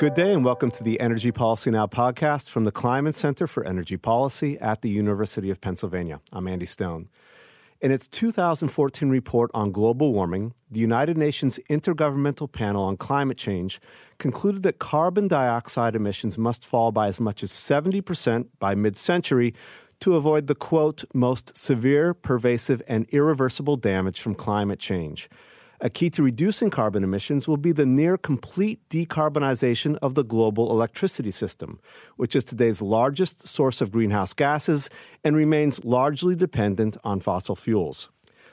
Good day and welcome to the Energy Policy Now podcast from the Kleinman Center for Energy Policy at the University of Pennsylvania. I'm Andy Stone. In its 2014 report on global warming, the United Nations Intergovernmental Panel on Climate Change concluded that carbon dioxide emissions must fall by as much as 70% by mid century to avoid the quote, most severe, pervasive, and irreversible damage from climate change. A key to reducing carbon emissions will be the near complete decarbonization of the global electricity system, which is today's largest source of greenhouse gases and remains largely dependent on fossil fuels.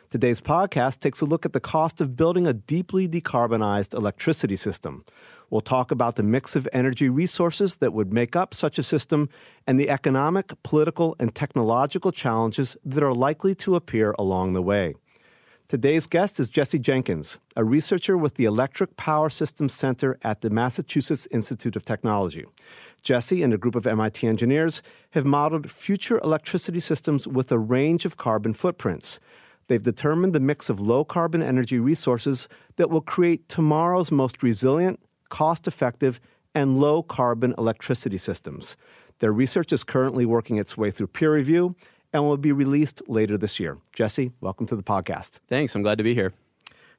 Today's podcast takes a look at the cost of building a deeply decarbonized electricity system. We'll talk about the mix of energy resources that would make up such a system and the economic, political, and technological challenges that are likely to appear along the way. Today's guest is Jesse Jenkins, a researcher with the Electric Power Systems Center at the Massachusetts Institute of Technology. Jesse and a group of MIT engineers have modeled future electricity systems with a range of carbon footprints. They've determined the mix of low carbon energy resources that will create tomorrow's most resilient, cost effective, and low carbon electricity systems. Their research is currently working its way through peer review and will be released later this year. Jesse, welcome to the podcast. Thanks. I'm glad to be here.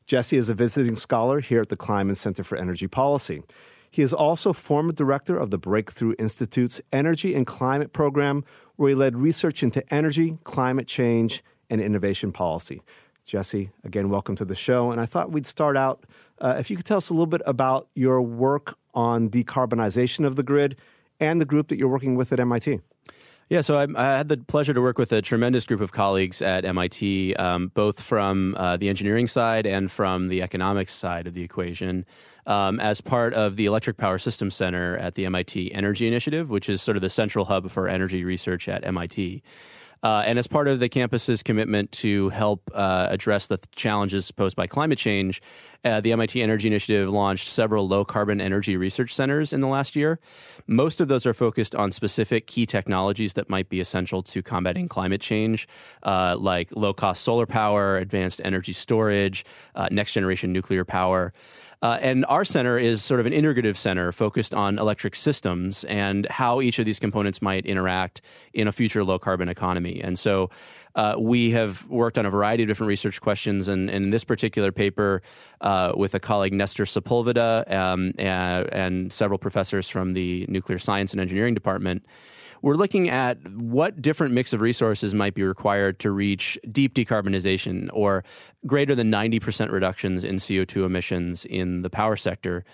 Jesse is a visiting scholar here at the Kleinman Center for Energy Policy. He is also former director of the Breakthrough Institute's Energy and Climate Program, where he led research into energy, climate change, and innovation policy. Jesse, again, welcome to the show. And I thought we'd start out uh, if you could tell us a little bit about your work on decarbonization of the grid and the group that you're working with at MIT. Yeah, so I, I, had the pleasure to work with a tremendous group of colleagues at MIT, um, both from uh, the engineering side and from the economics side of the equation, um, as part of the Electric Power Systems Center at the MIT Energy Initiative, which is sort of the central hub for energy research at MIT. Uh, and as part of the campus's commitment to help uh, address the challenges posed by climate change, uh, the MIT Energy Initiative launched several low carbon energy research centers in the last year. Most of those are focused on specific key technologies that might be essential to combating climate change, uh, like low cost solar power, advanced energy storage, uh, next generation nuclear power. Uh, and our center is sort of an integrative center focused on electric systems and how each of these components might interact in a future low carbon economy. And so uh, we have worked on a variety of different research questions. And, in this particular paper, uh, with a colleague, Nestor Sepulveda, um, and, and several professors from the Nuclear Science and Engineering Department, we're looking at what different mix of resources might be required to reach deep decarbonization or greater than 90% reductions in CO2 emissions in the power sector,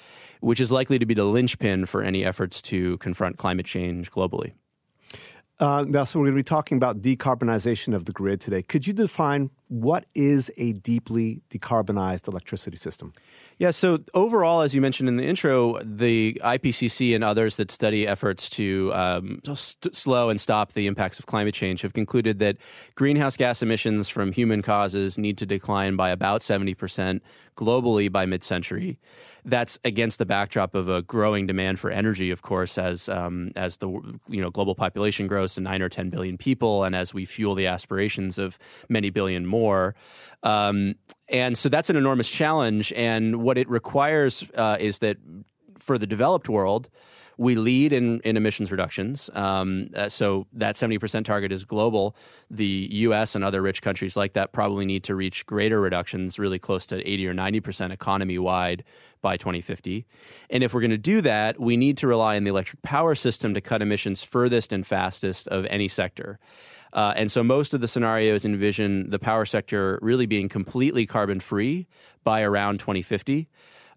which is likely to be the linchpin for any efforts to confront climate change globally. Uh, now, so we're going to be talking about decarbonization of the grid today. Could you define what is a deeply decarbonized electricity system? Yeah, so overall, as you mentioned in the intro, the IPCC and others that study efforts to um, st- slow and stop the impacts of climate change have concluded that greenhouse gas emissions from human causes need to decline by about 70% globally by mid century that's against the backdrop of a growing demand for energy, of course, as um, as the you know global population grows to nine or ten billion people, and as we fuel the aspirations of many billion more. Um, and so that's an enormous challenge. And what it requires uh, is that for the developed world, we lead in, in emissions reductions. Um, uh, so that 70% target is global. The US and other rich countries like that probably need to reach greater reductions, really close to 80 or 90% economy wide by 2050. And if we're going to do that, we need to rely on the electric power system to cut emissions furthest and fastest of any sector. Uh, and so most of the scenarios envision the power sector really being completely carbon free by around 2050.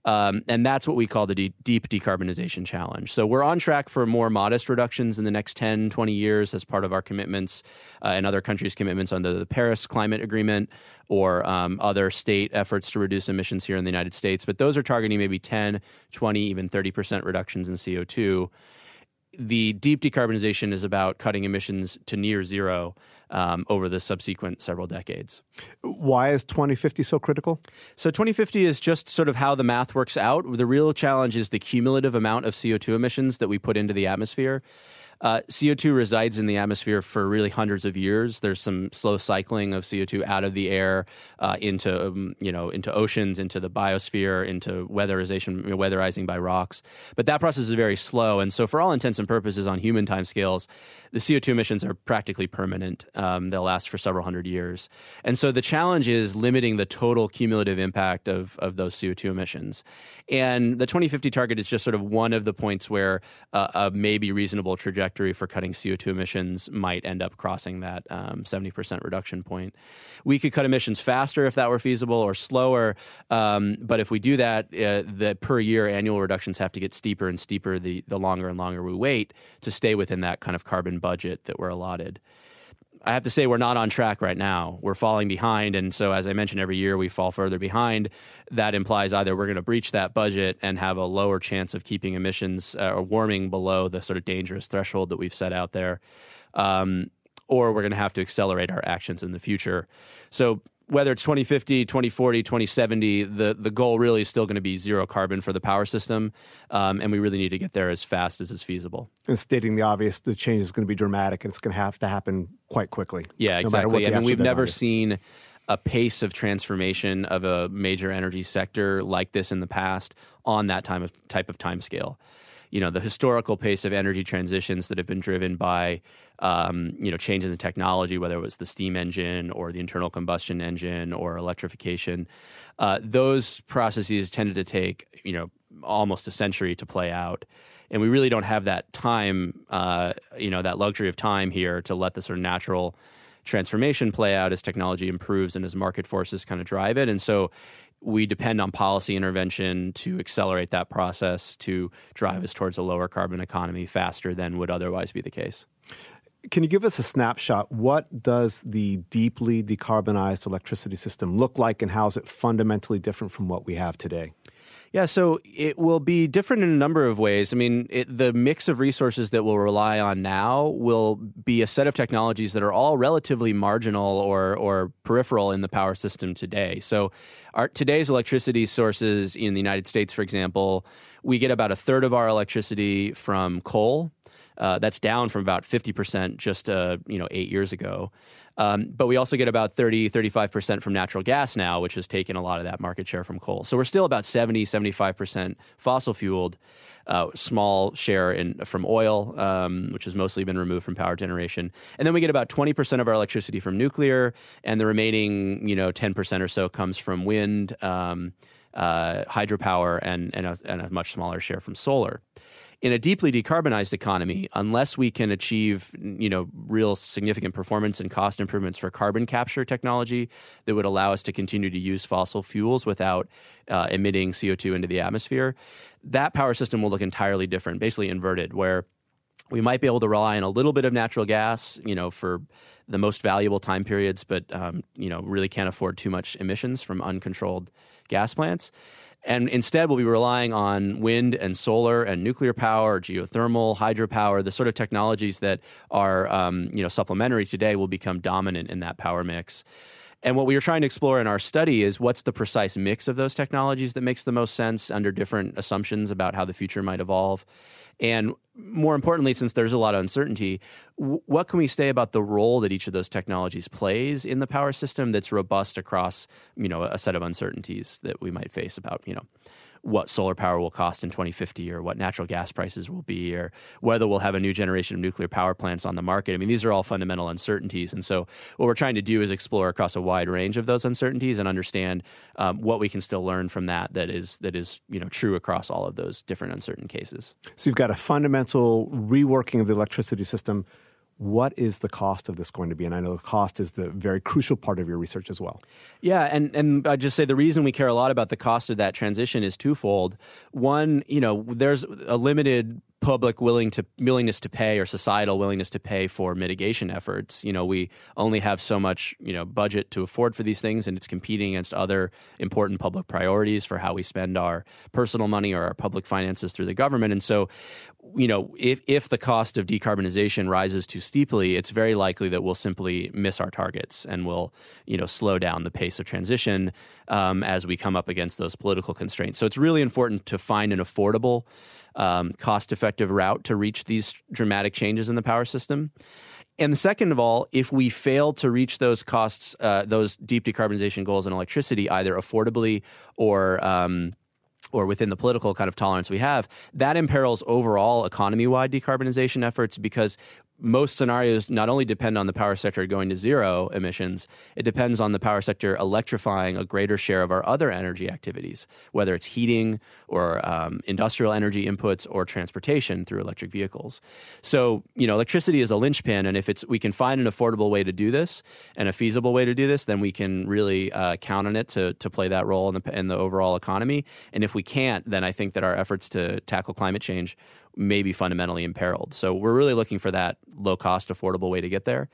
Um, and that's what we call the de- deep decarbonization challenge. So we're on track for more modest reductions in the next 10, 20 years as part of our commitments uh, and other countries' commitments under the Paris Climate Agreement or um, other state efforts to reduce emissions here in the United States. But those are targeting maybe 10, 20, even 30% reductions in CO2 the deep decarbonization is about cutting emissions to near zero um, over the subsequent several decades. Why is 2050 so critical? So, 2050 is just sort of how the math works out. The real challenge is the cumulative amount of CO2 emissions that we put into the atmosphere. Uh, CO2 resides in the atmosphere for really hundreds of years. There's some slow cycling of CO2 out of the air uh, into um, you know into oceans, into the biosphere, into weatherization, weatherizing by rocks. But that process is very slow, and so for all intents and purposes, on human timescales, the CO2 emissions are practically permanent. Um, they'll last for several hundred years, and so the challenge is limiting the total cumulative impact of of those CO2 emissions. And the 2050 target is just sort of one of the points where uh, a maybe reasonable trajectory for cutting CO2 emissions might end up crossing that um, 70% reduction point. We could cut emissions faster if that were feasible or slower. Um, but if we do that, uh, the per year annual reductions have to get steeper and steeper the, the longer and longer we wait to stay within that kind of carbon budget that we're allotted. I have to say we're not on track right now. We're falling behind, and so as I mentioned, every year we fall further behind. That implies either we're going to breach that budget and have a lower chance of keeping emissions uh, or warming below the sort of dangerous threshold that we've set out there, um, or we're going to have to accelerate our actions in the future. So whether it's 2050, 2040, 2070, the, the goal really is still going to be zero carbon for the power system. Um, and we really need to get there as fast as is feasible. And stating the obvious, the change is going to be dramatic and it's going to have to happen quite quickly. Yeah, exactly. No I mean, we've never is. seen a pace of transformation of a major energy sector like this in the past on that time of type of time scale you know the historical pace of energy transitions that have been driven by um, you know changes in technology, whether it was the steam engine or the internal combustion engine or electrification. Uh, those processes tended to take you know almost a century to play out. And we really don't have that time, uh, you know, that luxury of time here to let the sort of natural transformation play out as technology improves and as market forces kind of drive it. And so we depend on policy intervention to accelerate that process to drive us towards a lower carbon economy faster than would otherwise be the case. Can you give us a snapshot? What does the deeply decarbonized electricity system look like, and how is it fundamentally different from what we have today? Yeah, so it will be different in a number of ways. I mean, it, the mix of resources that we'll rely on now will be a set of technologies that are all relatively marginal or, or peripheral in the power system today. So, our, today's electricity sources in the United States, for example, we get about a third of our electricity from coal. Uh, that's down from about 50% just uh, you know eight years ago. Um, but we also get about 30, 35% from natural gas now, which has taken a lot of that market share from coal. So we're still about 70, 75% fossil fueled, uh, small share in, from oil, um, which has mostly been removed from power generation. And then we get about 20% of our electricity from nuclear, and the remaining, you know, 10% or so comes from wind, um, uh, hydropower, and, and a, and a much smaller share from solar in a deeply decarbonized economy, unless we can achieve, you know, real significant performance and cost improvements for carbon capture technology that would allow us to continue to use fossil fuels without uh, emitting CO2 into the atmosphere, that power system will look entirely different, basically inverted, where we might be able to rely on a little bit of natural gas, you know, for the most valuable time periods, but um, you know, really can't afford too much emissions from uncontrolled gas plants. And instead, we'll be relying on wind and solar and nuclear power, geothermal, hydropower, the sort of technologies that are um, you know supplementary today will become dominant in that power mix. And what we were trying to explore in our study is what's the precise mix of those technologies that makes the most sense under different assumptions about how the future might evolve. And more importantly, since there's a lot of uncertainty, what can we say about the role that each of those technologies plays in the power system that's robust across, you know, a set of uncertainties that we might face about, you know, what solar power will cost in 2050 or what natural gas prices will be or whether we'll have a new generation of nuclear power plants on the market. I mean, these are all fundamental uncertainties. And so, what we're trying to do is explore across a wide range of those uncertainties and understand um, what we can still learn from that that is, that is you know, true across all of those different uncertain cases. So, you've got a fundamental reworking of the electricity system what is the cost of this going to be? And I know the cost is the very crucial part of your research as well. Yeah, and and I just say the reason we care a lot about the cost of that transition is twofold. One, you know, there's a limited public willing to willingness to pay or societal willingness to pay for mitigation efforts. You know, we only have so much you know budget to afford for these things, and it's competing against other important public priorities for how we spend our personal money or our public finances through the government. And so, you know, if if the cost of decarbonization rises too steeply, it's very likely that we'll simply miss our targets and we'll you know slow down the pace of transition um, as we come up against those political constraints. So it's really important to find an affordable um, cost effective route to reach these dramatic changes in the power system. And the second of all, if we fail to reach those costs, uh, those deep decarbonization goals in electricity, either affordably or um, or within the political kind of tolerance we have, that imperils overall economy wide decarbonization efforts because most scenarios not only depend on the power sector going to zero emissions, it depends on the power sector electrifying a greater share of our other energy activities, whether it's heating or um, industrial energy inputs or transportation through electric vehicles. So, you know, electricity is a linchpin, and if it's we can find an affordable way to do this and a feasible way to do this, then we can really uh, count on it to to play that role in the in the overall economy. And if we can't, then I think that our efforts to tackle climate change may be fundamentally imperiled. So we're really looking for that low cost, affordable way to get there.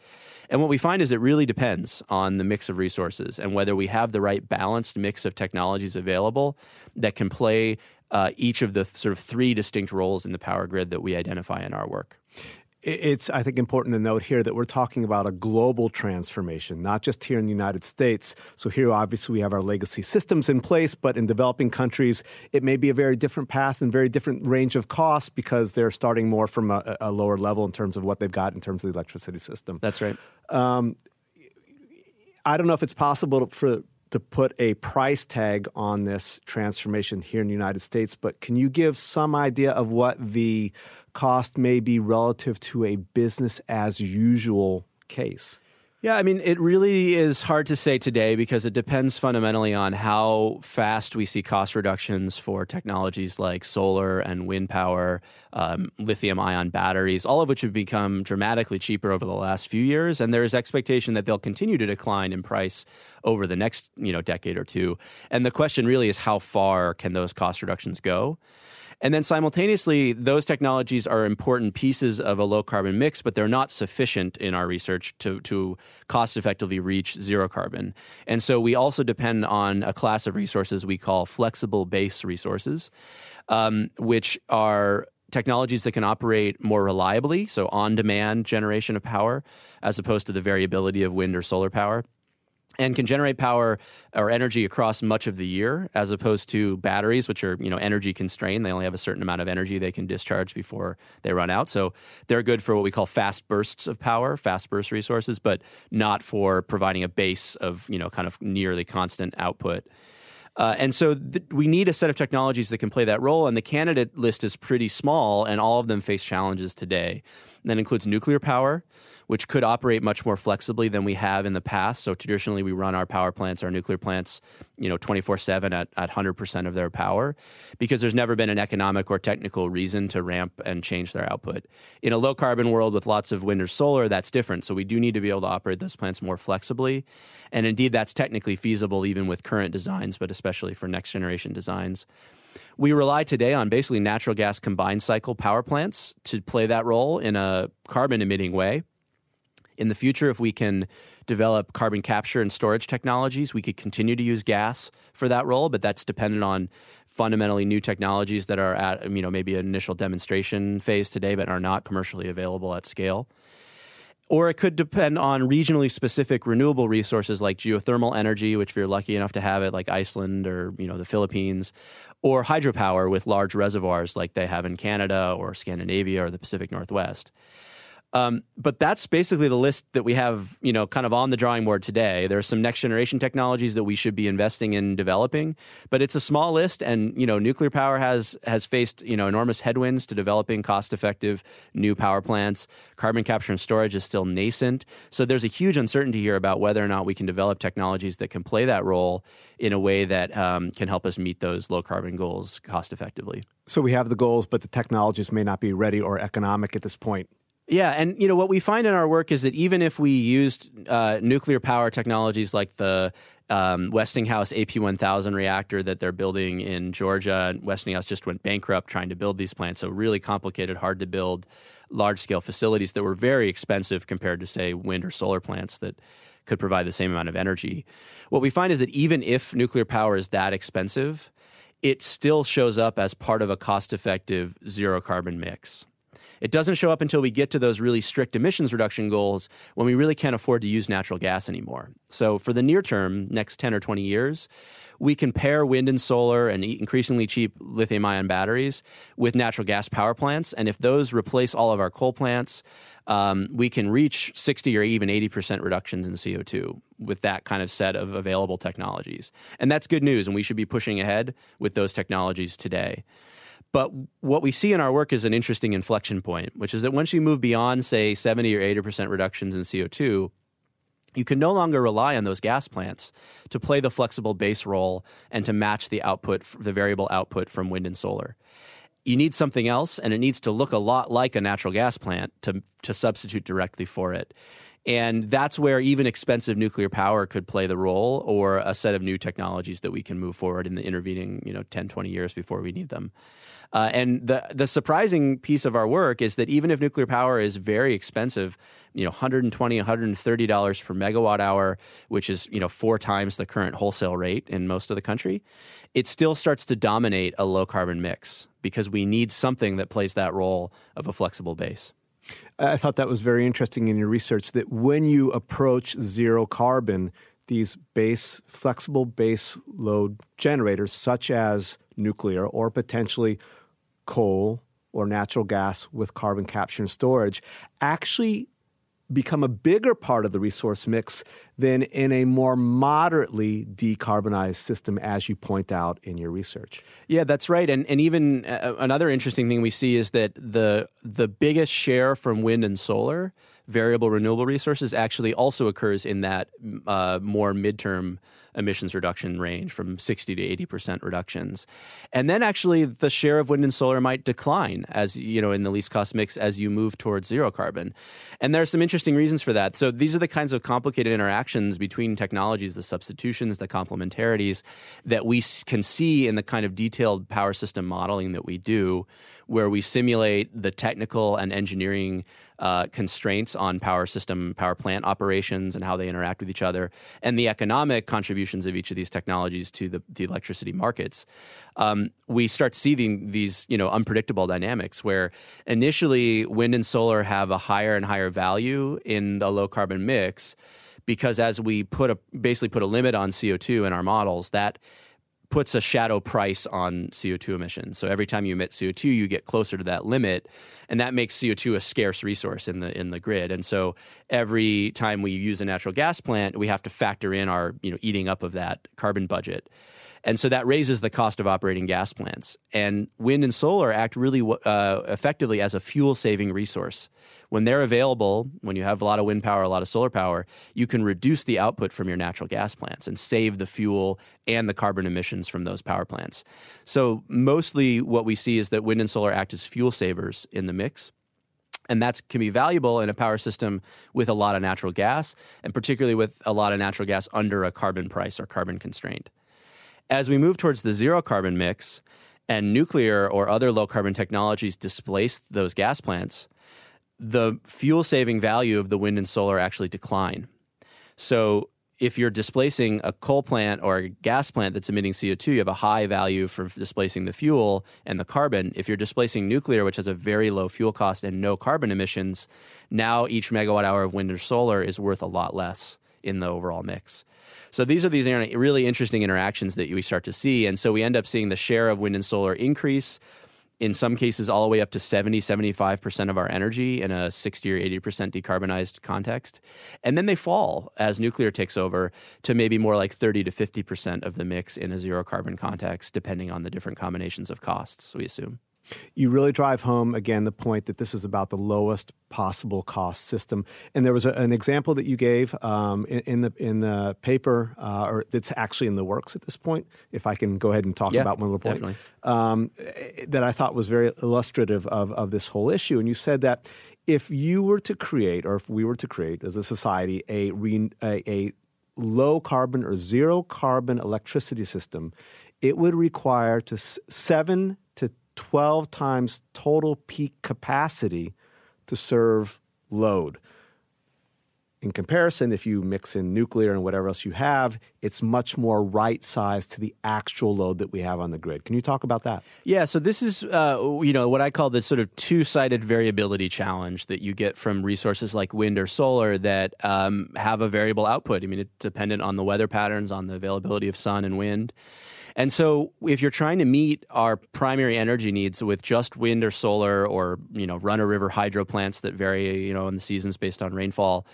And what we find is it really depends on the mix of resources and whether we have the right balanced mix of technologies available that can play uh, each of the sort of three distinct roles in the power grid that we identify in our work it's I think important to note here that we're talking about a global transformation, not just here in the United States. So here obviously we have our legacy systems in place, but in developing countries it may be a very different path and very different range of costs because they're starting more from a, a lower level in terms of what they've got in terms of the electricity system. That's right. Um, I don't know if it's possible for to put a price tag on this transformation here in the United States, but can you give some idea of what the cost may be relative to a business as usual case? Yeah, I mean, it really is hard to say today because it depends fundamentally on how fast we see cost reductions for technologies like solar and wind power, um, lithium ion batteries, all of which have become dramatically cheaper over the last few years. And there is expectation that they'll continue to decline in price over the next you know, decade or two. And the question really is how far can those cost reductions go? And then simultaneously, those technologies are important pieces of a low carbon mix, but they're not sufficient in our research to, to cost effectively reach zero carbon. And so we also depend on a class of resources we call flexible base resources, um, which are technologies that can operate more reliably, so on demand generation of power, as opposed to the variability of wind or solar power and can generate power or energy across much of the year as opposed to batteries which are you know energy constrained. They only have a certain amount of energy they can discharge before they run out. So they're good for what we call fast bursts of power fast burst resources but not for providing a base of you know kind of nearly constant output. Uh, and so th- we need a set of technologies that can play that role and the candidate list is pretty small and all of them face challenges today. And that includes nuclear power which could operate much more flexibly than we have in the past. So traditionally, we run our power plants, our nuclear plants, you know, 24 7 at, at 100% of their power because there's never been an economic or technical reason to ramp and change their output. In a low carbon world with lots of wind or solar, that's different. So we do need to be able to operate those plants more flexibly. And indeed, that's technically feasible even with current designs, but especially for next generation designs. We rely today on basically natural gas combined cycle power plants to play that role in a carbon emitting way. In the future, if we can develop carbon capture and storage technologies, we could continue to use gas for that role, but that's dependent on fundamentally new technologies that are at you know maybe an initial demonstration phase today but are not commercially available at scale. Or it could depend on regionally specific renewable resources like geothermal energy, which if you're lucky enough to have it, like Iceland or you know the Philippines, or hydropower with large reservoirs like they have in Canada or Scandinavia or the Pacific Northwest. Um, but that's basically the list that we have, you know, kind of on the drawing board today. There are some next generation technologies that we should be investing in developing, but it's a small list, and you know, nuclear power has has faced you know enormous headwinds to developing cost effective new power plants. Carbon capture and storage is still nascent, so there's a huge uncertainty here about whether or not we can develop technologies that can play that role in a way that um, can help us meet those low carbon goals cost effectively. So we have the goals, but the technologies may not be ready or economic at this point. Yeah, and you know what we find in our work is that even if we used uh, nuclear power technologies like the um, Westinghouse AP1000 reactor that they're building in Georgia, Westinghouse just went bankrupt trying to build these plants. So really complicated, hard to build, large scale facilities that were very expensive compared to say wind or solar plants that could provide the same amount of energy. What we find is that even if nuclear power is that expensive, it still shows up as part of a cost effective zero carbon mix. It doesn't show up until we get to those really strict emissions reduction goals when we really can't afford to use natural gas anymore. So, for the near term, next 10 or 20 years, we can pair wind and solar and increasingly cheap lithium ion batteries with natural gas power plants. And if those replace all of our coal plants, um, we can reach 60 or even 80% reductions in CO2 with that kind of set of available technologies. And that's good news, and we should be pushing ahead with those technologies today. But what we see in our work is an interesting inflection point, which is that once you move beyond, say, 70 or 80% reductions in CO2, you can no longer rely on those gas plants to play the flexible base role and to match the output, the variable output from wind and solar. You need something else, and it needs to look a lot like a natural gas plant to, to substitute directly for it. And that's where even expensive nuclear power could play the role or a set of new technologies that we can move forward in the intervening, you know, 10, 20 years before we need them. Uh, and the the surprising piece of our work is that even if nuclear power is very expensive, you know, 120, 130 dollars per megawatt hour, which is you know four times the current wholesale rate in most of the country, it still starts to dominate a low carbon mix because we need something that plays that role of a flexible base. I thought that was very interesting in your research that when you approach zero carbon, these base flexible base load generators such as nuclear or potentially coal or natural gas with carbon capture and storage actually become a bigger part of the resource mix than in a more moderately decarbonized system, as you point out in your research. Yeah, that's right. And and even uh, another interesting thing we see is that the the biggest share from wind and solar variable renewable resources actually also occurs in that uh, more midterm emissions reduction range from 60 to 80% reductions. And then actually the share of wind and solar might decline as you know in the least cost mix as you move towards zero carbon. And there are some interesting reasons for that. So these are the kinds of complicated interactions between technologies, the substitutions, the complementarities that we can see in the kind of detailed power system modeling that we do where we simulate the technical and engineering uh, constraints on power system, power plant operations, and how they interact with each other, and the economic contributions of each of these technologies to the, the electricity markets, um, we start seeing these you know unpredictable dynamics where initially wind and solar have a higher and higher value in the low carbon mix because as we put a basically put a limit on CO2 in our models, that puts a shadow price on CO2 emissions. So every time you emit CO2, you get closer to that limit, and that makes CO2 a scarce resource in the in the grid. And so every time we use a natural gas plant, we have to factor in our you know eating up of that carbon budget. And so that raises the cost of operating gas plants. And wind and solar act really uh, effectively as a fuel saving resource. When they're available, when you have a lot of wind power, a lot of solar power, you can reduce the output from your natural gas plants and save the fuel and the carbon emissions from those power plants. So, mostly what we see is that wind and solar act as fuel savers in the mix and that can be valuable in a power system with a lot of natural gas and particularly with a lot of natural gas under a carbon price or carbon constraint as we move towards the zero carbon mix and nuclear or other low carbon technologies displace those gas plants, the fuel saving value of the wind and solar actually decline. So if you're displacing a coal plant or a gas plant that's emitting CO2, you have a high value for displacing the fuel and the carbon. If you're displacing nuclear, which has a very low fuel cost and no carbon emissions, now each megawatt hour of wind or solar is worth a lot less in the overall mix. So these are these really interesting interactions that we start to see. And so we end up seeing the share of wind and solar increase in some cases all the way up to 70 75% of our energy in a 60 or 80% decarbonized context and then they fall as nuclear takes over to maybe more like 30 to 50% of the mix in a zero carbon context depending on the different combinations of costs we assume you really drive home again the point that this is about the lowest possible cost system. And there was a, an example that you gave um, in, in, the in the paper, uh, or it's actually in the works at this point. If I can go ahead and talk yeah, about one little point um, that I thought was very illustrative of of this whole issue. And you said that if you were to create, or if we were to create as a society, a, re, a, a low carbon or zero carbon electricity system, it would require to seven 12 times total peak capacity to serve load. In comparison, if you mix in nuclear and whatever else you have, it's much more right sized to the actual load that we have on the grid. Can you talk about that? Yeah, so this is uh, you know what I call the sort of two sided variability challenge that you get from resources like wind or solar that um, have a variable output. I mean, it's dependent on the weather patterns, on the availability of sun and wind. And so if you're trying to meet our primary energy needs with just wind or solar or, you know, run a river hydro plants that vary, you know, in the seasons based on rainfall,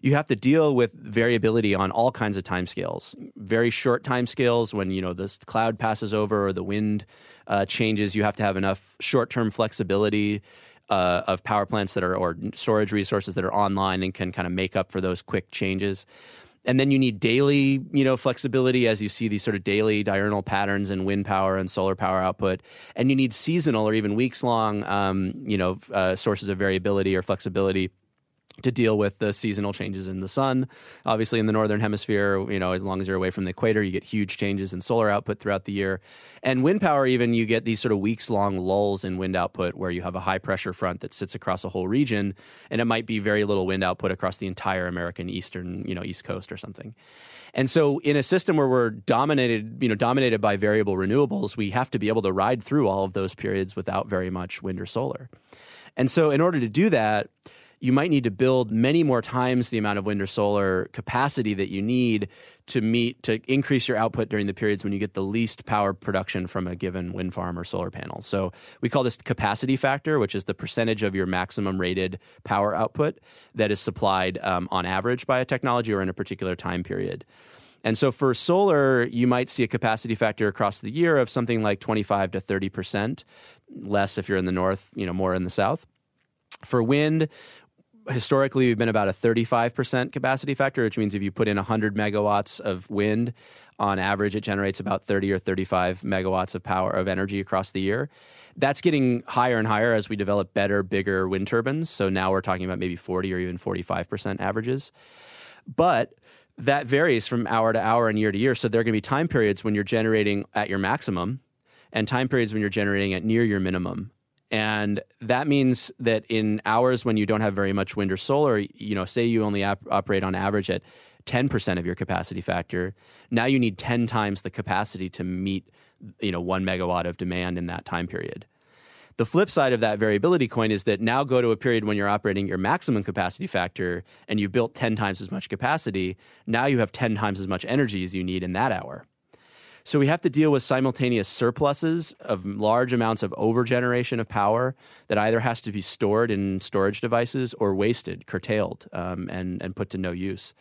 you have to deal with variability on all kinds of timescales. Very short timescales when, you know, the cloud passes over or the wind uh, changes, you have to have enough short-term flexibility uh, of power plants that are or storage resources that are online and can kind of make up for those quick changes and then you need daily you know flexibility as you see these sort of daily diurnal patterns in wind power and solar power output. And you need seasonal or even weeks long um, you know uh, sources of variability or flexibility to deal with the seasonal changes in the sun. Obviously, in the northern hemisphere, you know, as long as you're away from the equator, you get huge changes in solar output throughout the year. And wind power, even you get these sort of weeks long lulls in wind output where you have a high pressure front that sits across a whole region, and it might be very little wind output across the entire American eastern, you know, east coast or something. And so, in a system where we're dominated, you know, dominated by variable renewables, we have to be able to ride through all of those periods without very much wind or solar. And so, in order to do that, you might need to build many more times the amount of wind or solar capacity that you need to meet to increase your output during the periods when you get the least power production from a given wind farm or solar panel. So we call this capacity factor, which is the percentage of your maximum rated power output that is supplied um, on average by a technology or in a particular time period. And so for solar, you might see a capacity factor across the year of something like 25 to 30%, less if you're in the north, you know, more in the south. For wind, historically we've been about a 35% capacity factor which means if you put in 100 megawatts of wind on average it generates about 30 or 35 megawatts of power of energy across the year. That's getting higher and higher as we develop better bigger wind turbines. So now we're talking about maybe 40 or even 45% averages. But that varies from hour to hour and year to year. So there are going to be time periods when you're generating at your maximum and time periods when you're generating at near your minimum and that means that in hours when you don't have very much wind or solar, you know, say you only op- operate on average at 10% of your capacity factor, now you need 10 times the capacity to meet, you know, 1 megawatt of demand in that time period. The flip side of that variability coin is that now go to a period when you're operating your maximum capacity factor and you've built 10 times as much capacity. Now you have 10 times as much energy as you need in that hour. So we have to deal with simultaneous surpluses of large amounts of overgeneration of power that either has to be stored in storage devices or wasted, curtailed, um, and, and put to no use.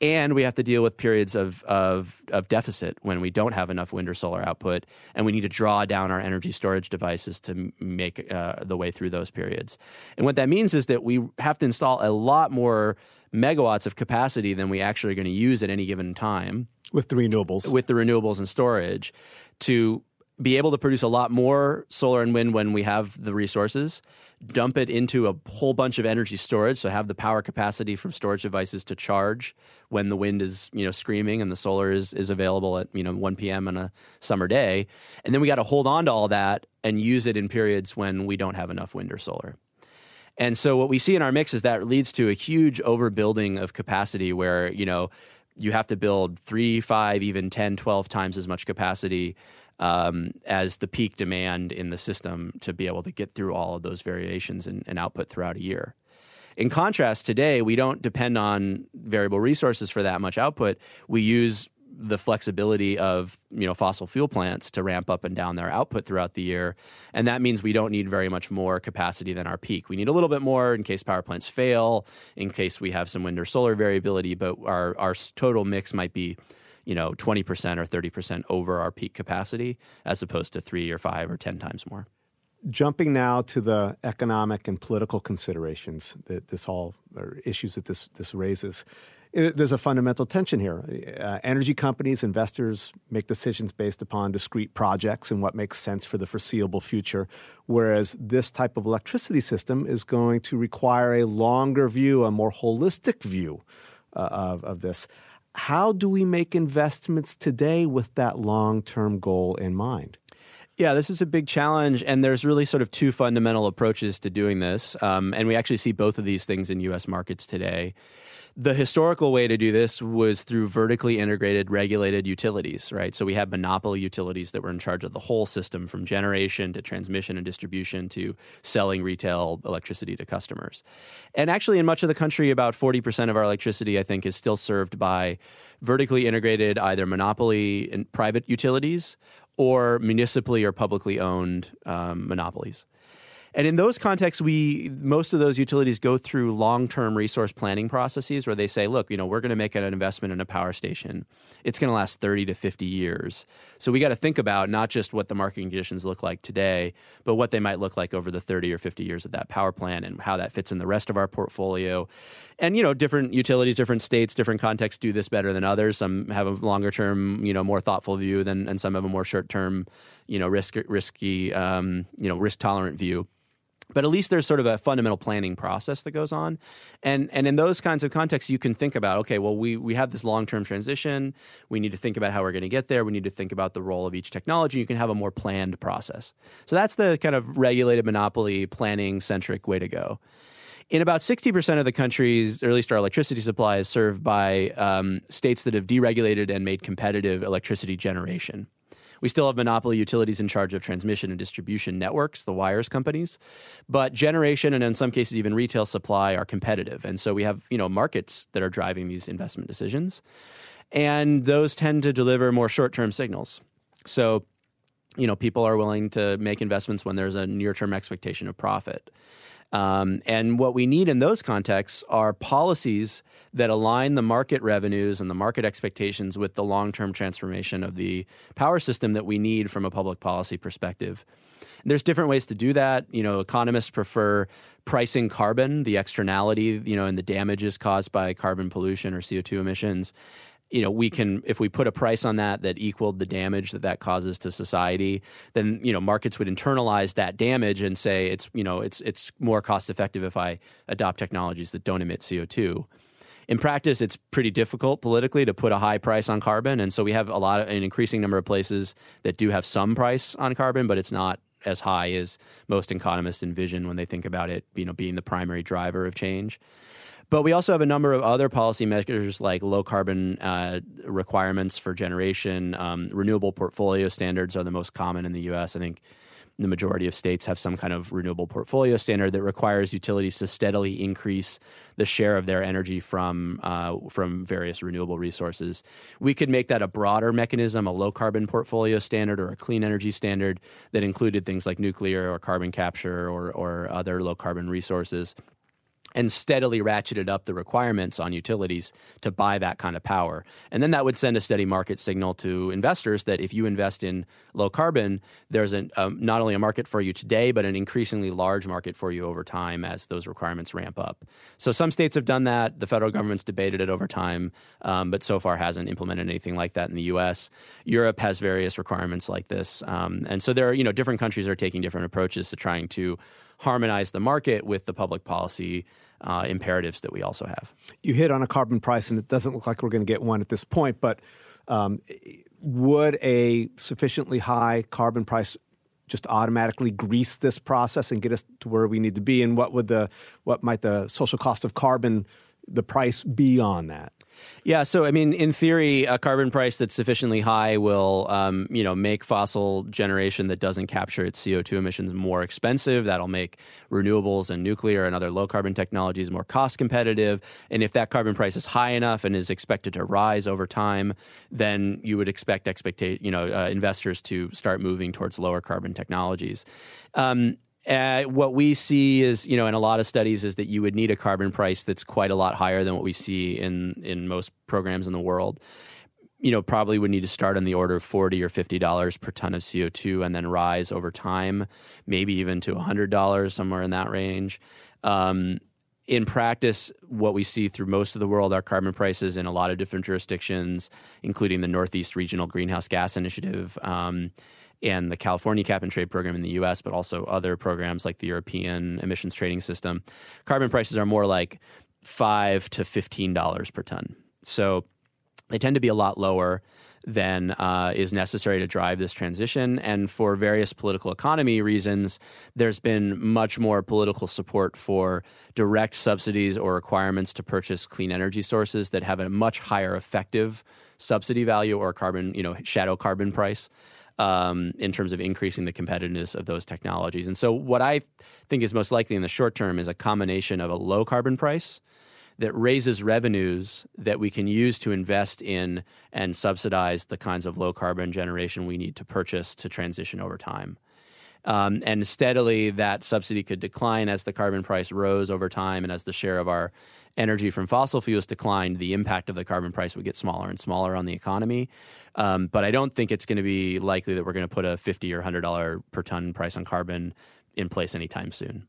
And we have to deal with periods of, of, of, deficit when we don't have enough wind or solar output, and we need to draw down our energy storage devices to make uh, the way through those periods. And what that means is that we have to install a lot more megawatts of capacity than we actually are going to use at any given time with the renewables with the renewables and storage to be able to produce a lot more solar and wind when we have the resources, dump it into a whole bunch of energy storage, so have the power capacity from storage devices to charge when the wind is, you know, screaming and the solar is is available at, you know, 1 p.m. on a summer day. And then we got to hold on to all that and use it in periods when we don't have enough wind or solar. And so what we see in our mix is that leads to a huge overbuilding of capacity where, you know, you have to build three, five, even 10, 12 times as much capacity um, as the peak demand in the system to be able to get through all of those variations and, and output throughout a year. In contrast, today we don't depend on variable resources for that much output. We use the flexibility of you know fossil fuel plants to ramp up and down their output throughout the year, and that means we don't need very much more capacity than our peak. We need a little bit more in case power plants fail, in case we have some wind or solar variability, but our our total mix might be you know 20% or 30% over our peak capacity as opposed to 3 or 5 or 10 times more. Jumping now to the economic and political considerations that this all or issues that this this raises there's a fundamental tension here. Uh, energy companies, investors make decisions based upon discrete projects and what makes sense for the foreseeable future, whereas this type of electricity system is going to require a longer view, a more holistic view uh, of, of this. How do we make investments today with that long term goal in mind? Yeah, this is a big challenge, and there's really sort of two fundamental approaches to doing this. Um, and we actually see both of these things in U.S. markets today. The historical way to do this was through vertically integrated regulated utilities, right? So we had monopoly utilities that were in charge of the whole system from generation to transmission and distribution to selling retail electricity to customers. And actually, in much of the country, about 40% of our electricity, I think, is still served by vertically integrated either monopoly and private utilities or municipally or publicly owned um, monopolies. And in those contexts, we most of those utilities go through long-term resource planning processes where they say, look, you know, we're going to make an investment in a power station. It's going to last 30 to 50 years. So we got to think about not just what the market conditions look like today, but what they might look like over the 30 or 50 years of that power plant and how that fits in the rest of our portfolio. And you know, different utilities, different states, different contexts do this better than others. Some have a longer term, you know, more thoughtful view than and some have a more short term, you know, risk risky um, you know, risk tolerant view but at least there's sort of a fundamental planning process that goes on. And and in those kinds of contexts you can think about okay well we we have this long-term transition. We need to think about how we're going to get there. We need to think about the role of each technology. You can have a more planned process. So that's the kind of regulated monopoly planning centric way to go. In about 60% of the countries, or at least our electricity supply is served by um, states that have deregulated and made competitive electricity generation. We still have monopoly utilities in charge of transmission and distribution networks, the wires companies, but generation and in some cases even retail supply are competitive. And so we have, you know, markets that are driving these investment decisions. And those tend to deliver more short-term signals. So, you know, people are willing to make investments when there's a near-term expectation of profit. Um, and what we need in those contexts are policies that align the market revenues and the market expectations with the long term transformation of the power system that we need from a public policy perspective. There's different ways to do that. You know, economists prefer pricing carbon, the externality, you know, and the damages caused by carbon pollution or CO2 emissions you know we can if we put a price on that that equaled the damage that that causes to society then you know markets would internalize that damage and say it's you know it's it's more cost effective if i adopt technologies that don't emit co2 in practice it's pretty difficult politically to put a high price on carbon and so we have a lot of an increasing number of places that do have some price on carbon but it's not as high as most economists envision when they think about it you know being the primary driver of change but we also have a number of other policy measures like low carbon uh, requirements for generation. Um, renewable portfolio standards are the most common in the U.S. I think the majority of states have some kind of renewable portfolio standard that requires utilities to steadily increase the share of their energy from uh, from various renewable resources. We could make that a broader mechanism, a low carbon portfolio standard or a clean energy standard that included things like nuclear or carbon capture or, or other low carbon resources and steadily ratcheted up the requirements on utilities to buy that kind of power. And then that would send a steady market signal to investors that if you invest in low carbon, there's an, um, not only a market for you today, but an increasingly large market for you over time as those requirements ramp up. So some states have done that. The federal government's debated it over time, um, but so far hasn't implemented anything like that in the U.S. Europe has various requirements like this. Um, and so there are, you know, different countries are taking different approaches to trying to harmonize the market with the public policy uh, imperatives that we also have. You hit on a carbon price, and it doesn't look like we're going to get one at this point, but um, would a sufficiently high carbon price just automatically grease this process and get us to where we need to be? And what would the what might the social cost of carbon the price be on that? Yeah, so I mean, in theory, a carbon price that's sufficiently high will, um, you know, make fossil generation that doesn't capture its CO two emissions more expensive. That'll make renewables and nuclear and other low carbon technologies more cost competitive. And if that carbon price is high enough and is expected to rise over time, then you would expect expectate, you know, uh, investors to start moving towards lower carbon technologies. Um, uh, what we see is, you know, in a lot of studies, is that you would need a carbon price that's quite a lot higher than what we see in in most programs in the world. You know, probably would need to start on the order of forty or fifty dollars per ton of CO two, and then rise over time, maybe even to hundred dollars, somewhere in that range. Um, in practice, what we see through most of the world are carbon prices in a lot of different jurisdictions, including the Northeast Regional Greenhouse Gas Initiative. Um, and the California cap and trade program in the US, but also other programs like the European emissions trading system, carbon prices are more like five to fifteen dollars per ton. So they tend to be a lot lower than uh, is necessary to drive this transition. And for various political economy reasons, there's been much more political support for direct subsidies or requirements to purchase clean energy sources that have a much higher effective subsidy value or carbon, you know, shadow carbon price. Um, in terms of increasing the competitiveness of those technologies. And so, what I think is most likely in the short term is a combination of a low carbon price that raises revenues that we can use to invest in and subsidize the kinds of low carbon generation we need to purchase to transition over time. Um, and steadily, that subsidy could decline as the carbon price rose over time and as the share of our energy from fossil fuels declined, the impact of the carbon price would get smaller and smaller on the economy. Um, but I don't think it's going to be likely that we're going to put a 50 or $100 per ton price on carbon in place anytime soon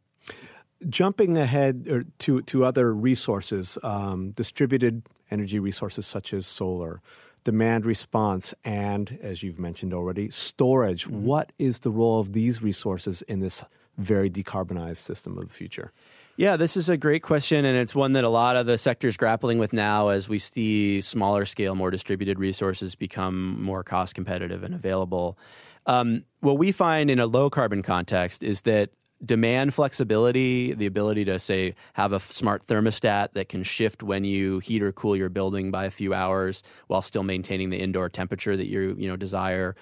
jumping ahead to to other resources, um, distributed energy resources such as solar, demand response, and as you've mentioned already, storage. Mm-hmm. What is the role of these resources in this very decarbonized system of the future? Yeah, this is a great question, and it's one that a lot of the sectors grappling with now as we see smaller scale, more distributed resources become more cost competitive and available. Um, what we find in a low carbon context is that demand flexibility, the ability to say have a smart thermostat that can shift when you heat or cool your building by a few hours while still maintaining the indoor temperature that you you know desire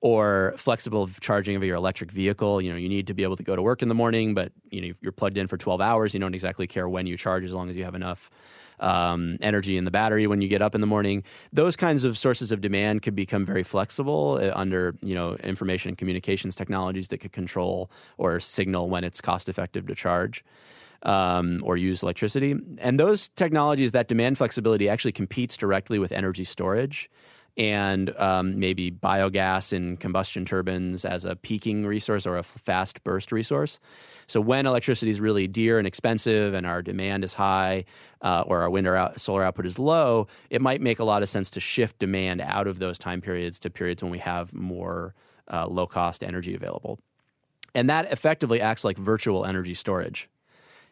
or flexible charging of your electric vehicle. You know, you need to be able to go to work in the morning, but you know you're plugged in for 12 hours. You don't exactly care when you charge as long as you have enough um, energy in the battery when you get up in the morning. Those kinds of sources of demand could become very flexible uh, under you know information and communications technologies that could control or signal when it's cost effective to charge. Um, or use electricity. And those technologies, that demand flexibility actually competes directly with energy storage and um, maybe biogas in combustion turbines as a peaking resource or a fast burst resource. So when electricity is really dear and expensive, and our demand is high, uh, or our wind or out, solar output is low, it might make a lot of sense to shift demand out of those time periods to periods when we have more uh, low cost energy available. And that effectively acts like virtual energy storage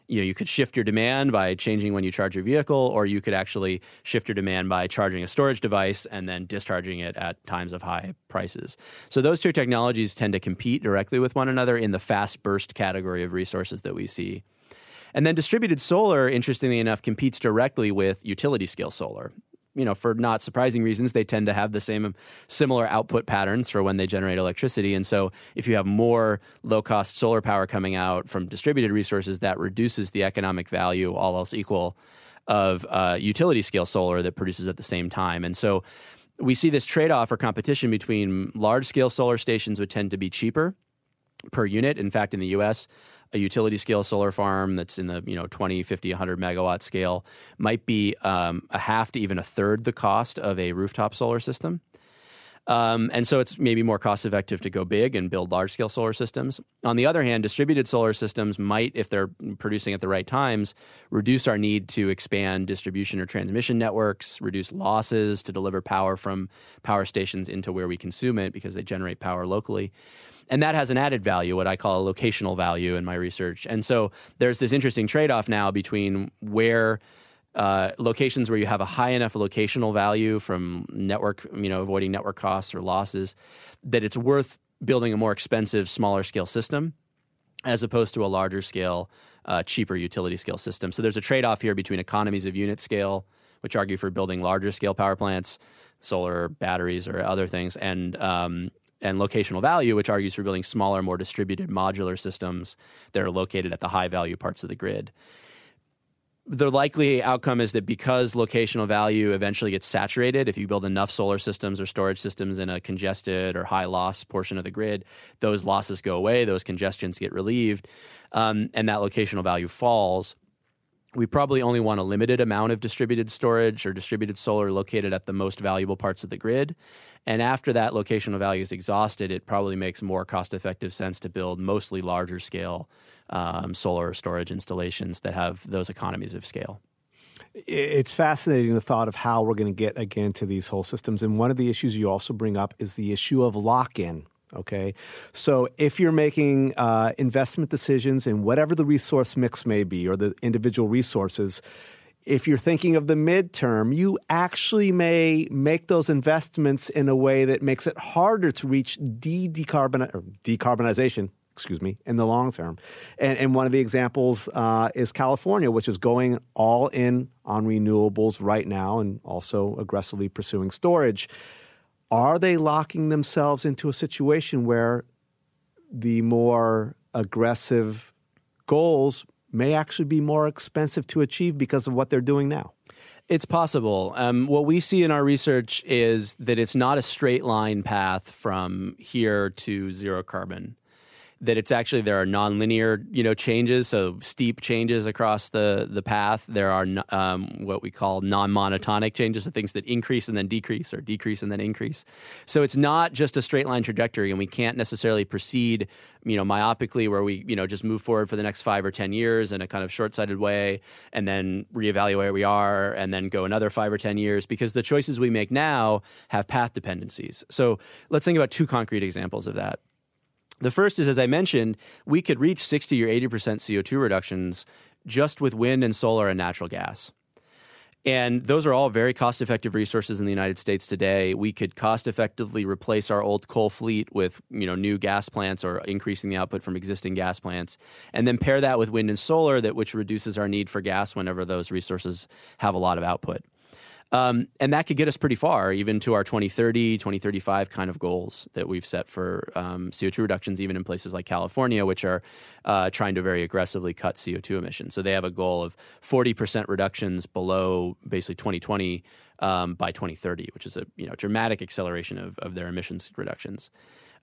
you know you could shift your demand by changing when you charge your vehicle or you could actually shift your demand by charging a storage device and then discharging it at times of high prices. So those two technologies tend to compete directly with one another in the fast burst category of resources that we see. And then distributed solar interestingly enough competes directly with utility scale solar you know, for not surprising reasons, they tend to have the same similar output patterns for when they generate electricity. And so, if you have more low cost solar power coming out from distributed resources, that reduces the economic value, all else equal, of uh, utility scale solar that produces at the same time. And so, we see this trade off or competition between large scale solar stations would tend to be cheaper per unit. In fact, in the US, a utility scale solar farm that's in the you know 20 50 100 megawatt scale might be um, a half to even a third the cost of a rooftop solar system um, and so it's maybe more cost effective to go big and build large scale solar systems. On the other hand, distributed solar systems might, if they're producing at the right times, reduce our need to expand distribution or transmission networks, reduce losses to deliver power from power stations into where we consume it because they generate power locally and that has an added value, what I call a locational value in my research. And so there's this interesting trade off now between where. Uh, locations where you have a high enough locational value from network, you know, avoiding network costs or losses, that it's worth building a more expensive, smaller scale system as opposed to a larger scale, uh, cheaper utility scale system. So there's a trade off here between economies of unit scale, which argue for building larger scale power plants, solar batteries, or other things, and um, and locational value, which argues for building smaller, more distributed modular systems that are located at the high value parts of the grid. The likely outcome is that because locational value eventually gets saturated, if you build enough solar systems or storage systems in a congested or high loss portion of the grid, those losses go away, those congestions get relieved, um, and that locational value falls we probably only want a limited amount of distributed storage or distributed solar located at the most valuable parts of the grid. And after that locational value is exhausted, it probably makes more cost effective sense to build mostly larger scale um, solar storage installations that have those economies of scale. It's fascinating the thought of how we're going to get again to these whole systems. And one of the issues you also bring up is the issue of lock in Okay. So if you're making uh, investment decisions in whatever the resource mix may be or the individual resources, if you're thinking of the midterm, you actually may make those investments in a way that makes it harder to reach de decarbonization excuse me, in the long term. And, and one of the examples uh, is California, which is going all in on renewables right now and also aggressively pursuing storage. Are they locking themselves into a situation where the more aggressive goals may actually be more expensive to achieve because of what they're doing now? It's possible. Um, what we see in our research is that it's not a straight line path from here to zero carbon that it's actually there are nonlinear you know changes, so steep changes across the the path. There are um, what we call non-monotonic changes, so things that increase and then decrease, or decrease and then increase. So it's not just a straight line trajectory, and we can't necessarily proceed you know myopically where we you know just move forward for the next five or ten years in a kind of short-sighted way and then reevaluate where we are and then go another five or ten years because the choices we make now have path dependencies so let's think about two concrete examples of that the first is, as I mentioned, we could reach 60 or 80% CO2 reductions just with wind and solar and natural gas. And those are all very cost effective resources in the United States today. We could cost effectively replace our old coal fleet with you know, new gas plants or increasing the output from existing gas plants. And then pair that with wind and solar, that which reduces our need for gas whenever those resources have a lot of output. Um, and that could get us pretty far, even to our 2030, 2035 kind of goals that we've set for um, CO2 reductions, even in places like California, which are uh, trying to very aggressively cut CO2 emissions. So they have a goal of 40% reductions below basically 2020 um, by 2030, which is a you know dramatic acceleration of, of their emissions reductions.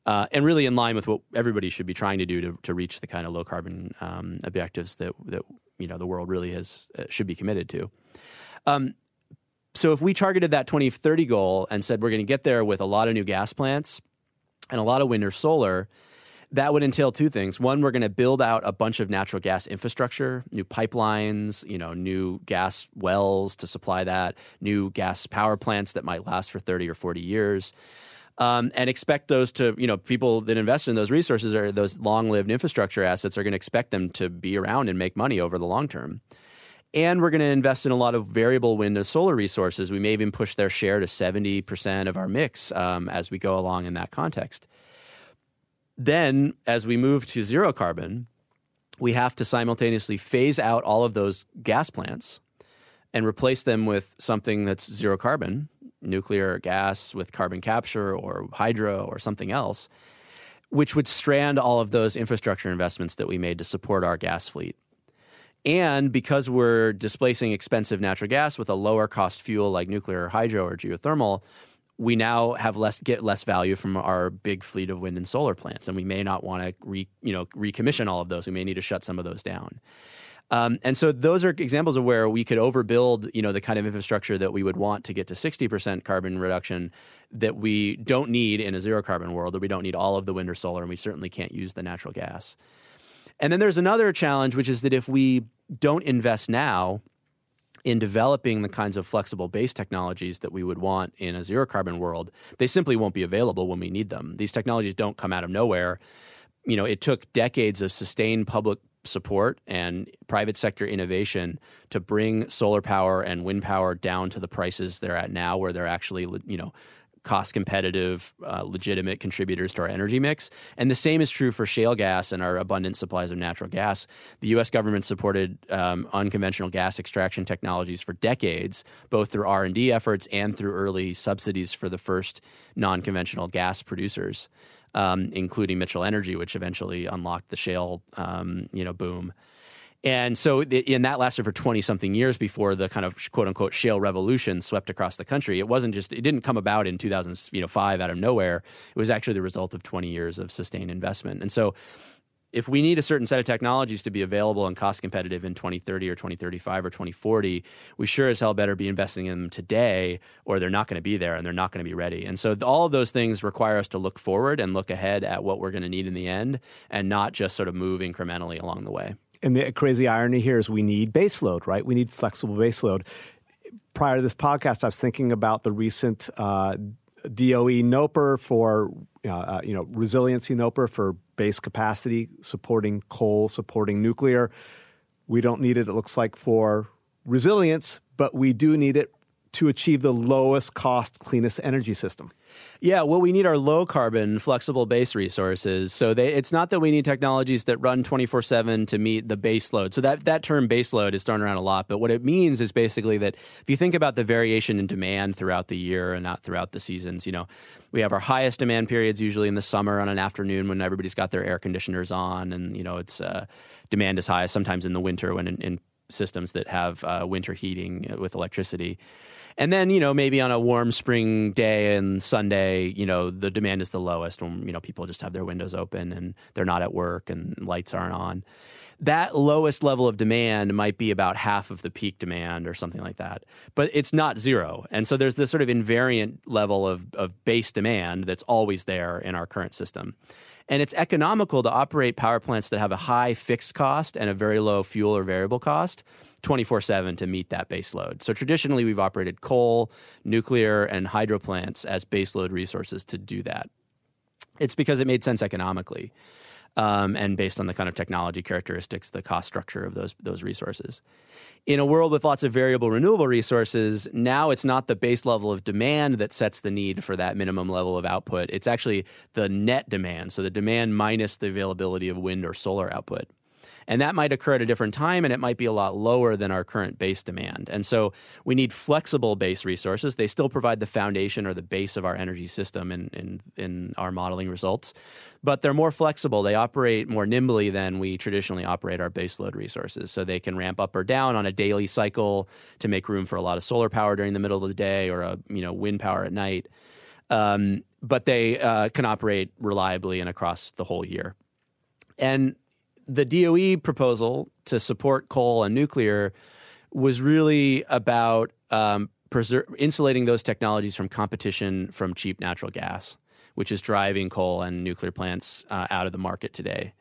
Uh, and really in line with what everybody should be trying to do to, to reach the kind of low carbon um, objectives that, that you know the world really has uh, should be committed to. Um, so if we targeted that 2030 goal and said we're going to get there with a lot of new gas plants and a lot of wind or solar, that would entail two things. One, we're going to build out a bunch of natural gas infrastructure, new pipelines, you know, new gas wells to supply that, new gas power plants that might last for 30 or 40 years. Um, and expect those to, you know, people that invest in those resources or those long lived infrastructure assets are going to expect them to be around and make money over the long term. And we're going to invest in a lot of variable wind and solar resources. We may even push their share to 70% of our mix um, as we go along in that context. Then, as we move to zero carbon, we have to simultaneously phase out all of those gas plants and replace them with something that's zero carbon, nuclear gas with carbon capture or hydro or something else, which would strand all of those infrastructure investments that we made to support our gas fleet. And because we're displacing expensive natural gas with a lower cost fuel like nuclear or hydro or geothermal, we now have less get less value from our big fleet of wind and solar plants, and we may not want to re, you know recommission all of those. We may need to shut some of those down. Um, and so those are examples of where we could overbuild, you know, the kind of infrastructure that we would want to get to 60% carbon reduction that we don't need in a zero carbon world, that we don't need all of the wind or solar, and we certainly can't use the natural gas. And then there's another challenge, which is that if we don't invest now in developing the kinds of flexible base technologies that we would want in a zero carbon world, they simply won't be available when we need them. These technologies don't come out of nowhere. You know, it took decades of sustained public support and private sector innovation to bring solar power and wind power down to the prices they're at now where they're actually you know cost competitive, uh, legitimate contributors to our energy mix. And the same is true for shale gas and our abundant supplies of natural gas. The U.S. government supported um, unconventional gas extraction technologies for decades, both through R and D efforts and through early subsidies for the first non-conventional gas producers. Um, including Mitchell Energy, which eventually unlocked the shale, um, you know, boom. And so, and that lasted for 20 something years before the kind of quote unquote shale revolution swept across the country. It wasn't just, it didn't come about in 2005 out of nowhere. It was actually the result of 20 years of sustained investment. And so, if we need a certain set of technologies to be available and cost competitive in 2030 or 2035 or 2040, we sure as hell better be investing in them today or they're not going to be there and they're not going to be ready. And so all of those things require us to look forward and look ahead at what we're going to need in the end and not just sort of move incrementally along the way and the crazy irony here is we need baseload, right? We need flexible baseload. Prior to this podcast, I was thinking about the recent uh, DOE NOPR for uh, uh, you know resiliency NOPR for base capacity, supporting coal, supporting nuclear. We don't need it. It looks like for resilience, but we do need it to achieve the lowest cost, cleanest energy system? Yeah, well, we need our low carbon, flexible base resources. So they, it's not that we need technologies that run 24 7 to meet the base load. So that, that term base load is thrown around a lot. But what it means is basically that if you think about the variation in demand throughout the year and not throughout the seasons, you know, we have our highest demand periods usually in the summer on an afternoon when everybody's got their air conditioners on and, you know, it's uh, demand is high, sometimes in the winter when in, in systems that have uh, winter heating with electricity. And then, you know, maybe on a warm spring day and Sunday, you know, the demand is the lowest when, you know, people just have their windows open and they're not at work and lights aren't on. That lowest level of demand might be about half of the peak demand or something like that. But it's not zero. And so there's this sort of invariant level of, of base demand that's always there in our current system. And it's economical to operate power plants that have a high fixed cost and a very low fuel or variable cost 24 7 to meet that base load. So traditionally, we've operated coal, nuclear, and hydro plants as base load resources to do that. It's because it made sense economically. Um, and based on the kind of technology characteristics, the cost structure of those those resources. In a world with lots of variable renewable resources, now it's not the base level of demand that sets the need for that minimum level of output. It's actually the net demand, so the demand minus the availability of wind or solar output. And that might occur at a different time and it might be a lot lower than our current base demand. And so we need flexible base resources. They still provide the foundation or the base of our energy system in, in, in our modeling results, but they're more flexible. They operate more nimbly than we traditionally operate our baseload resources. So they can ramp up or down on a daily cycle to make room for a lot of solar power during the middle of the day or a you know wind power at night. Um, but they uh, can operate reliably and across the whole year. And the DOE proposal to support coal and nuclear was really about um, preser- insulating those technologies from competition from cheap natural gas, which is driving coal and nuclear plants uh, out of the market today.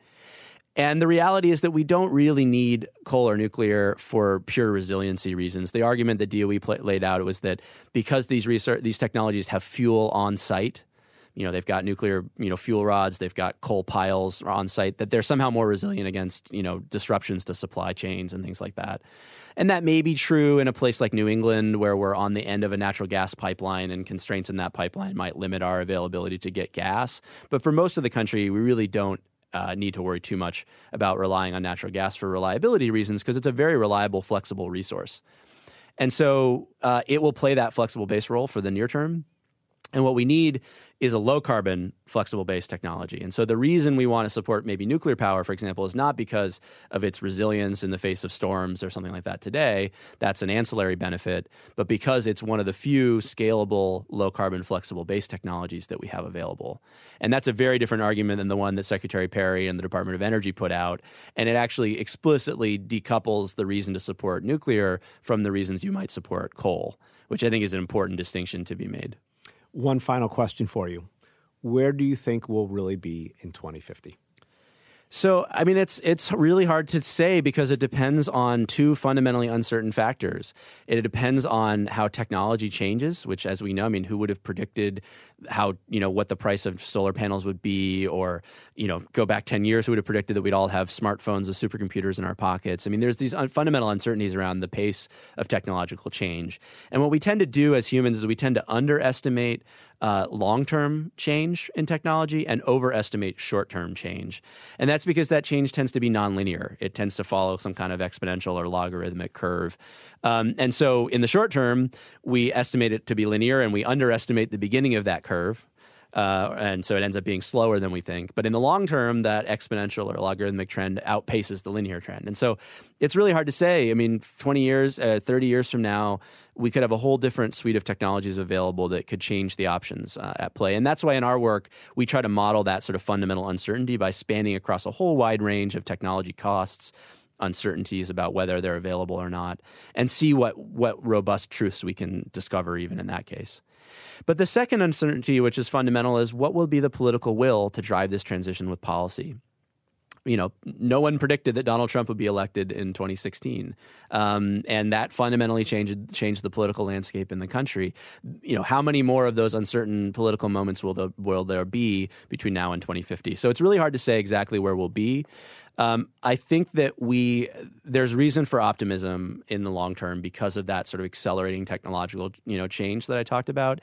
And the reality is that we don't really need coal or nuclear for pure resiliency reasons. The argument that DOE pl- laid out was that because these research, these technologies have fuel on site, you know they've got nuclear you know fuel rods they've got coal piles on site that they're somehow more resilient against you know disruptions to supply chains and things like that. And that may be true in a place like New England where we're on the end of a natural gas pipeline and constraints in that pipeline might limit our availability to get gas. But for most of the country we really don't uh, need to worry too much about relying on natural gas for reliability reasons because it's a very reliable flexible resource. And so uh, it will play that flexible base role for the near term and what we need is a low carbon, flexible based technology. And so the reason we want to support maybe nuclear power, for example, is not because of its resilience in the face of storms or something like that today. That's an ancillary benefit, but because it's one of the few scalable, low carbon, flexible based technologies that we have available. And that's a very different argument than the one that Secretary Perry and the Department of Energy put out. And it actually explicitly decouples the reason to support nuclear from the reasons you might support coal, which I think is an important distinction to be made. One final question for you. Where do you think we'll really be in 2050? So, I mean, it's it's really hard to say because it depends on two fundamentally uncertain factors. It depends on how technology changes, which, as we know, I mean, who would have predicted how you know what the price of solar panels would be, or you know, go back ten years, who would have predicted that we'd all have smartphones with supercomputers in our pockets? I mean, there's these un- fundamental uncertainties around the pace of technological change, and what we tend to do as humans is we tend to underestimate uh, long term change in technology and overestimate short term change. And that's because that change tends to be nonlinear. It tends to follow some kind of exponential or logarithmic curve. Um, and so in the short term, we estimate it to be linear and we underestimate the beginning of that curve. Uh, and so it ends up being slower than we think. But in the long term, that exponential or logarithmic trend outpaces the linear trend. And so it's really hard to say. I mean, 20 years, uh, 30 years from now, we could have a whole different suite of technologies available that could change the options uh, at play. And that's why in our work, we try to model that sort of fundamental uncertainty by spanning across a whole wide range of technology costs, uncertainties about whether they're available or not, and see what, what robust truths we can discover even in that case. But the second uncertainty, which is fundamental, is what will be the political will to drive this transition with policy you know, no one predicted that Donald Trump would be elected in 2016, um, and that fundamentally changed changed the political landscape in the country. You know, how many more of those uncertain political moments will the will there be between now and 2050? So it's really hard to say exactly where we'll be. Um, I think that we there's reason for optimism in the long term because of that sort of accelerating technological you know change that I talked about,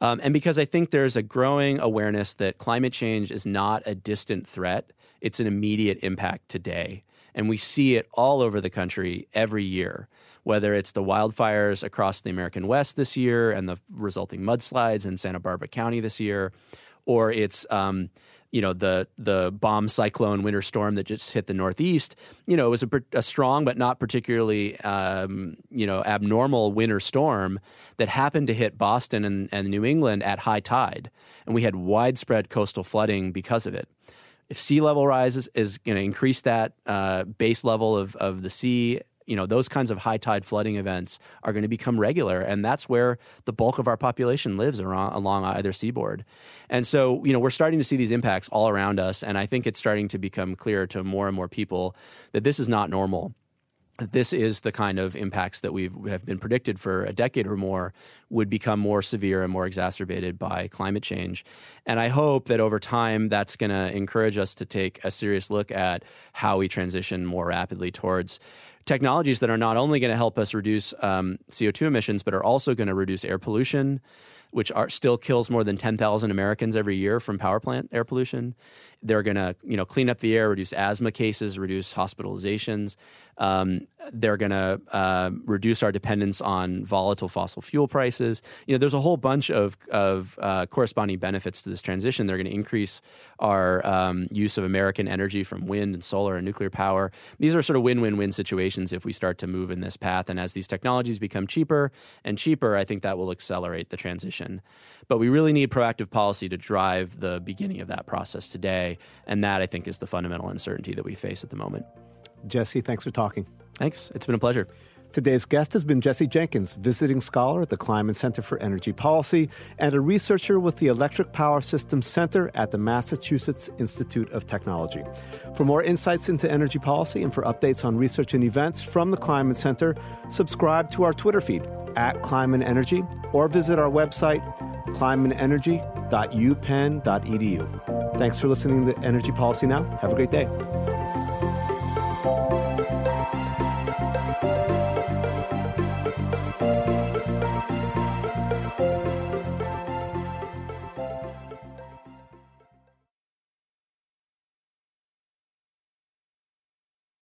um, and because I think there's a growing awareness that climate change is not a distant threat; it's an immediate impact today, and we see it all over the country every year. Whether it's the wildfires across the American West this year and the resulting mudslides in Santa Barbara County this year, or it's um, you know the the bomb cyclone winter storm that just hit the Northeast. You know, it was a, a strong but not particularly um, you know abnormal winter storm that happened to hit Boston and, and New England at high tide, and we had widespread coastal flooding because of it. If sea level rises is going to increase that uh, base level of, of the sea you know those kinds of high tide flooding events are going to become regular and that's where the bulk of our population lives around, along either seaboard. And so you know we're starting to see these impacts all around us and i think it's starting to become clear to more and more people that this is not normal this is the kind of impacts that we've have been predicted for a decade or more would become more severe and more exacerbated by climate change. And I hope that over time that's going to encourage us to take a serious look at how we transition more rapidly towards technologies that are not only going to help us reduce um, CO2 emissions, but are also going to reduce air pollution, which are, still kills more than 10,000 Americans every year from power plant air pollution. They're going to, you know, clean up the air, reduce asthma cases, reduce hospitalizations. Um, they're going to uh, reduce our dependence on volatile fossil fuel prices. You know, there's a whole bunch of of uh, corresponding benefits to this transition. They're going to increase our um, use of American energy from wind and solar and nuclear power. These are sort of win-win-win situations if we start to move in this path. And as these technologies become cheaper and cheaper, I think that will accelerate the transition. But we really need proactive policy to drive the beginning of that process today. And that, I think, is the fundamental uncertainty that we face at the moment. Jesse, thanks for talking. Thanks. It's been a pleasure. Today's guest has been Jesse Jenkins, visiting scholar at the Kleinman Center for Energy Policy and a researcher with the Electric Power Systems Center at the Massachusetts Institute of Technology. For more insights into energy policy and for updates on research and events from the Kleinman Center, subscribe to our Twitter feed at Kleinman Energy or visit our website, kleinmanenergy.upenn.edu. Thanks for listening to Energy Policy Now. Have a great day.